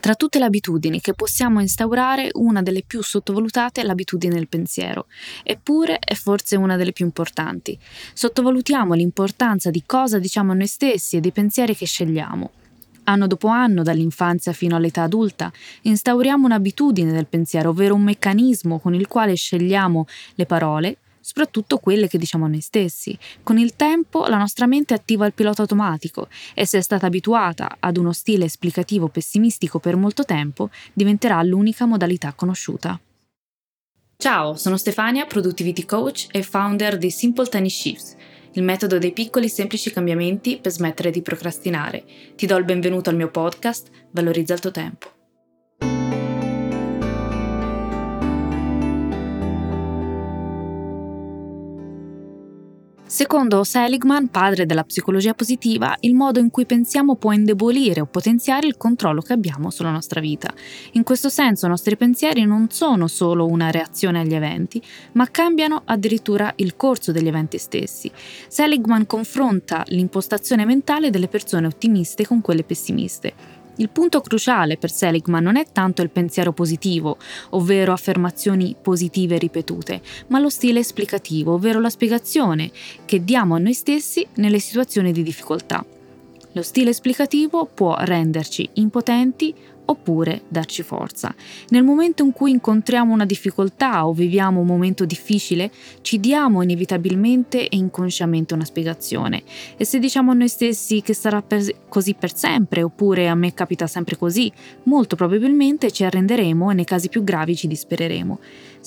Tra tutte le abitudini che possiamo instaurare, una delle più sottovalutate è l'abitudine del pensiero, eppure è forse una delle più importanti. Sottovalutiamo l'importanza di cosa diciamo a noi stessi e dei pensieri che scegliamo. Anno dopo anno, dall'infanzia fino all'età adulta, instauriamo un'abitudine del pensiero, ovvero un meccanismo con il quale scegliamo le parole, soprattutto quelle che diciamo a noi stessi. Con il tempo la nostra mente attiva il pilota automatico e se è stata abituata ad uno stile esplicativo pessimistico per molto tempo, diventerà l'unica modalità conosciuta. Ciao, sono Stefania, Productivity Coach e founder di Simple Tiny Shifts, il metodo dei piccoli semplici cambiamenti per smettere di procrastinare. Ti do il benvenuto al mio podcast, Valorizza il tuo tempo. Secondo Seligman, padre della psicologia positiva, il modo in cui pensiamo può indebolire o potenziare il controllo che abbiamo sulla nostra vita. In questo senso i nostri pensieri non sono solo una reazione agli eventi, ma cambiano addirittura il corso degli eventi stessi. Seligman confronta l'impostazione mentale delle persone ottimiste con quelle pessimiste il punto cruciale per Seligman non è tanto il pensiero positivo, ovvero affermazioni positive ripetute, ma lo stile esplicativo, ovvero la spiegazione che diamo a noi stessi nelle situazioni di difficoltà. Lo stile esplicativo può renderci impotenti oppure darci forza. Nel momento in cui incontriamo una difficoltà o viviamo un momento difficile, ci diamo inevitabilmente e inconsciamente una spiegazione. E se diciamo a noi stessi che sarà per così per sempre oppure a me capita sempre così, molto probabilmente ci arrenderemo e nei casi più gravi ci dispereremo.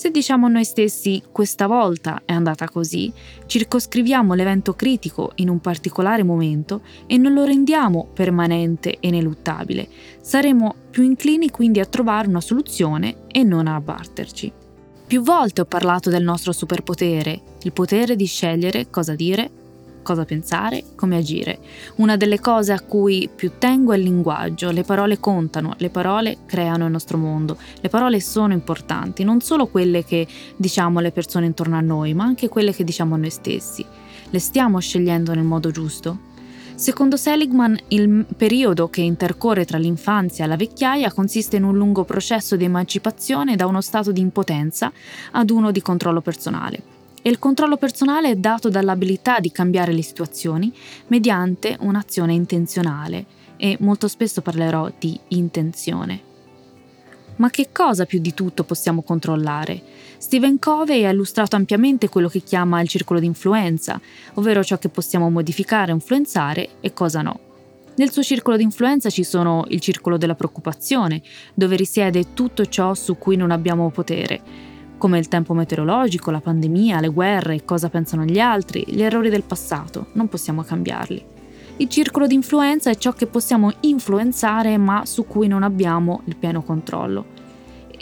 Se diciamo a noi stessi questa volta è andata così, circoscriviamo l'evento critico in un particolare momento e non lo rendiamo permanente e ineluttabile. Saremo più inclini quindi a trovare una soluzione e non a abbatterci. Più volte ho parlato del nostro superpotere, il potere di scegliere cosa dire cosa pensare, come agire. Una delle cose a cui più tengo è il linguaggio, le parole contano, le parole creano il nostro mondo, le parole sono importanti, non solo quelle che diciamo alle persone intorno a noi, ma anche quelle che diciamo a noi stessi. Le stiamo scegliendo nel modo giusto? Secondo Seligman, il periodo che intercorre tra l'infanzia e la vecchiaia consiste in un lungo processo di emancipazione da uno stato di impotenza ad uno di controllo personale e il controllo personale è dato dall'abilità di cambiare le situazioni mediante un'azione intenzionale e molto spesso parlerò di intenzione. Ma che cosa più di tutto possiamo controllare? Stephen Covey ha illustrato ampiamente quello che chiama il circolo di influenza, ovvero ciò che possiamo modificare influenzare e cosa no. Nel suo circolo di influenza ci sono il circolo della preoccupazione, dove risiede tutto ciò su cui non abbiamo potere, come il tempo meteorologico, la pandemia, le guerre, cosa pensano gli altri, gli errori del passato, non possiamo cambiarli. Il circolo di influenza è ciò che possiamo influenzare ma su cui non abbiamo il pieno controllo.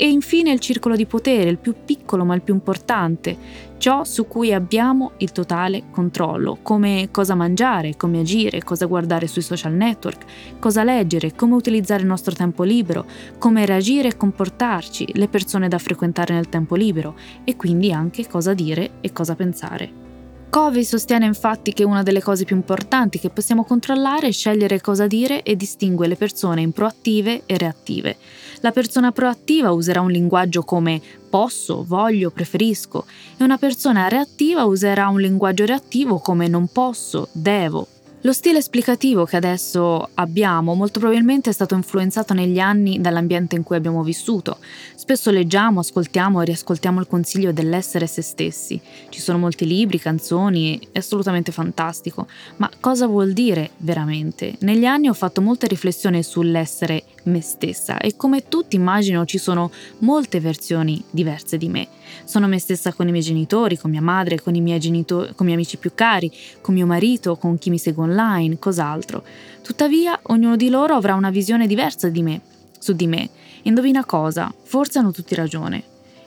E infine il circolo di potere, il più piccolo ma il più importante, ciò su cui abbiamo il totale controllo, come cosa mangiare, come agire, cosa guardare sui social network, cosa leggere, come utilizzare il nostro tempo libero, come reagire e comportarci, le persone da frequentare nel tempo libero e quindi anche cosa dire e cosa pensare. Covey sostiene infatti che una delle cose più importanti che possiamo controllare è scegliere cosa dire e distingue le persone in proattive e reattive. La persona proattiva userà un linguaggio come posso, voglio, preferisco e una persona reattiva userà un linguaggio reattivo come non posso, devo, lo stile esplicativo che adesso abbiamo molto probabilmente è stato influenzato negli anni dall'ambiente in cui abbiamo vissuto. Spesso leggiamo, ascoltiamo e riascoltiamo il consiglio dell'essere se stessi. Ci sono molti libri, canzoni, è assolutamente fantastico. Ma cosa vuol dire veramente? Negli anni ho fatto molte riflessioni sull'essere me stessa e come tutti immagino ci sono molte versioni diverse di me. Sono me stessa con i miei genitori, con mia madre, con i miei, genitori, con i miei amici più cari, con mio marito, con chi mi segue online, cos'altro. Tuttavia, ognuno di loro avrà una visione diversa di me, su di me. Indovina cosa? Forse hanno tutti ragione.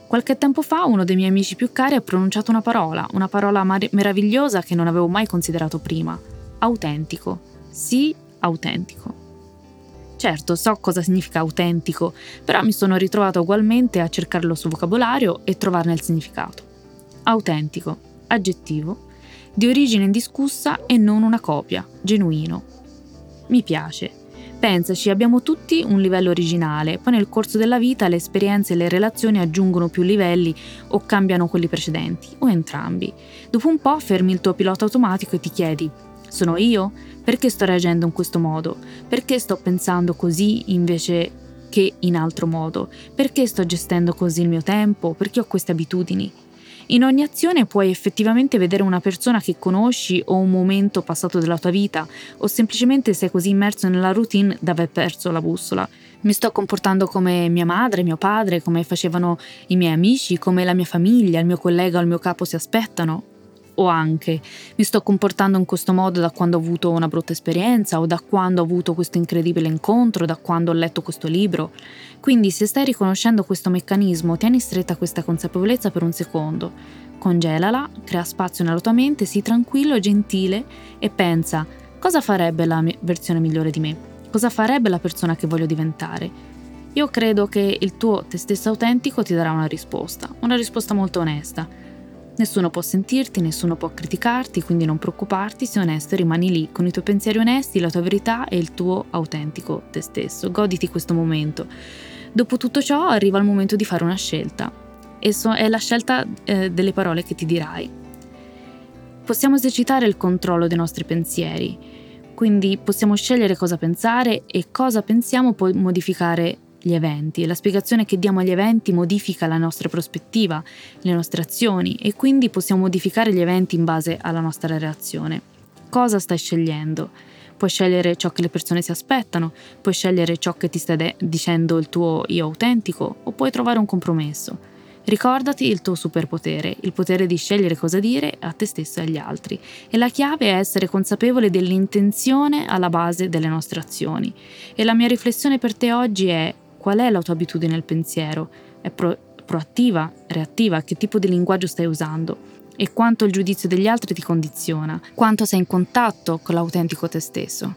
Qualche tempo fa uno dei miei amici più cari ha pronunciato una parola, una parola mar- meravigliosa che non avevo mai considerato prima. Autentico. Sì, autentico. Certo, so cosa significa autentico, però mi sono ritrovato ugualmente a cercarlo sul vocabolario e trovarne il significato. Autentico, aggettivo, di origine indiscussa e non una copia, genuino. Mi piace. Pensaci, abbiamo tutti un livello originale, poi nel corso della vita le esperienze e le relazioni aggiungono più livelli o cambiano quelli precedenti, o entrambi. Dopo un po' fermi il tuo pilota automatico e ti chiedi, sono io? Perché sto reagendo in questo modo? Perché sto pensando così invece che in altro modo? Perché sto gestendo così il mio tempo? Perché ho queste abitudini? In ogni azione puoi effettivamente vedere una persona che conosci o un momento passato della tua vita, o semplicemente sei così immerso nella routine da aver perso la bussola. Mi sto comportando come mia madre, mio padre, come facevano i miei amici, come la mia famiglia, il mio collega o il mio capo si aspettano, o anche mi sto comportando in questo modo da quando ho avuto una brutta esperienza o da quando ho avuto questo incredibile incontro, da quando ho letto questo libro. Quindi se stai riconoscendo questo meccanismo, tieni stretta questa consapevolezza per un secondo, congelala, crea spazio nella tua mente, sii tranquillo e gentile e pensa cosa farebbe la versione migliore di me, cosa farebbe la persona che voglio diventare. Io credo che il tuo te stesso autentico ti darà una risposta, una risposta molto onesta Nessuno può sentirti, nessuno può criticarti, quindi non preoccuparti, sei onesto e rimani lì con i tuoi pensieri onesti, la tua verità e il tuo autentico te stesso. Goditi questo momento. Dopo tutto ciò arriva il momento di fare una scelta e so- è la scelta eh, delle parole che ti dirai. Possiamo esercitare il controllo dei nostri pensieri, quindi possiamo scegliere cosa pensare e cosa pensiamo può modificare gli eventi e la spiegazione che diamo agli eventi modifica la nostra prospettiva, le nostre azioni e quindi possiamo modificare gli eventi in base alla nostra reazione. Cosa stai scegliendo? Puoi scegliere ciò che le persone si aspettano, puoi scegliere ciò che ti sta de- dicendo il tuo io autentico o puoi trovare un compromesso. Ricordati il tuo superpotere, il potere di scegliere cosa dire a te stesso e agli altri. E la chiave è essere consapevole dell'intenzione alla base delle nostre azioni. E la mia riflessione per te oggi è Qual è la tua abitudine nel pensiero? È pro- proattiva? Reattiva? Che tipo di linguaggio stai usando? E quanto il giudizio degli altri ti condiziona? Quanto sei in contatto con l'autentico te stesso?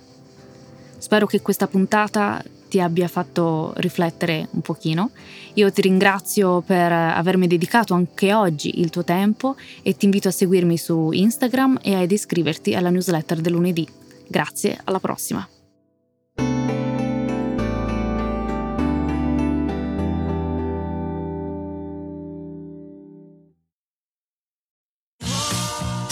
Spero che questa puntata ti abbia fatto riflettere un pochino. Io ti ringrazio per avermi dedicato anche oggi il tuo tempo e ti invito a seguirmi su Instagram e ad iscriverti alla newsletter del lunedì. Grazie, alla prossima.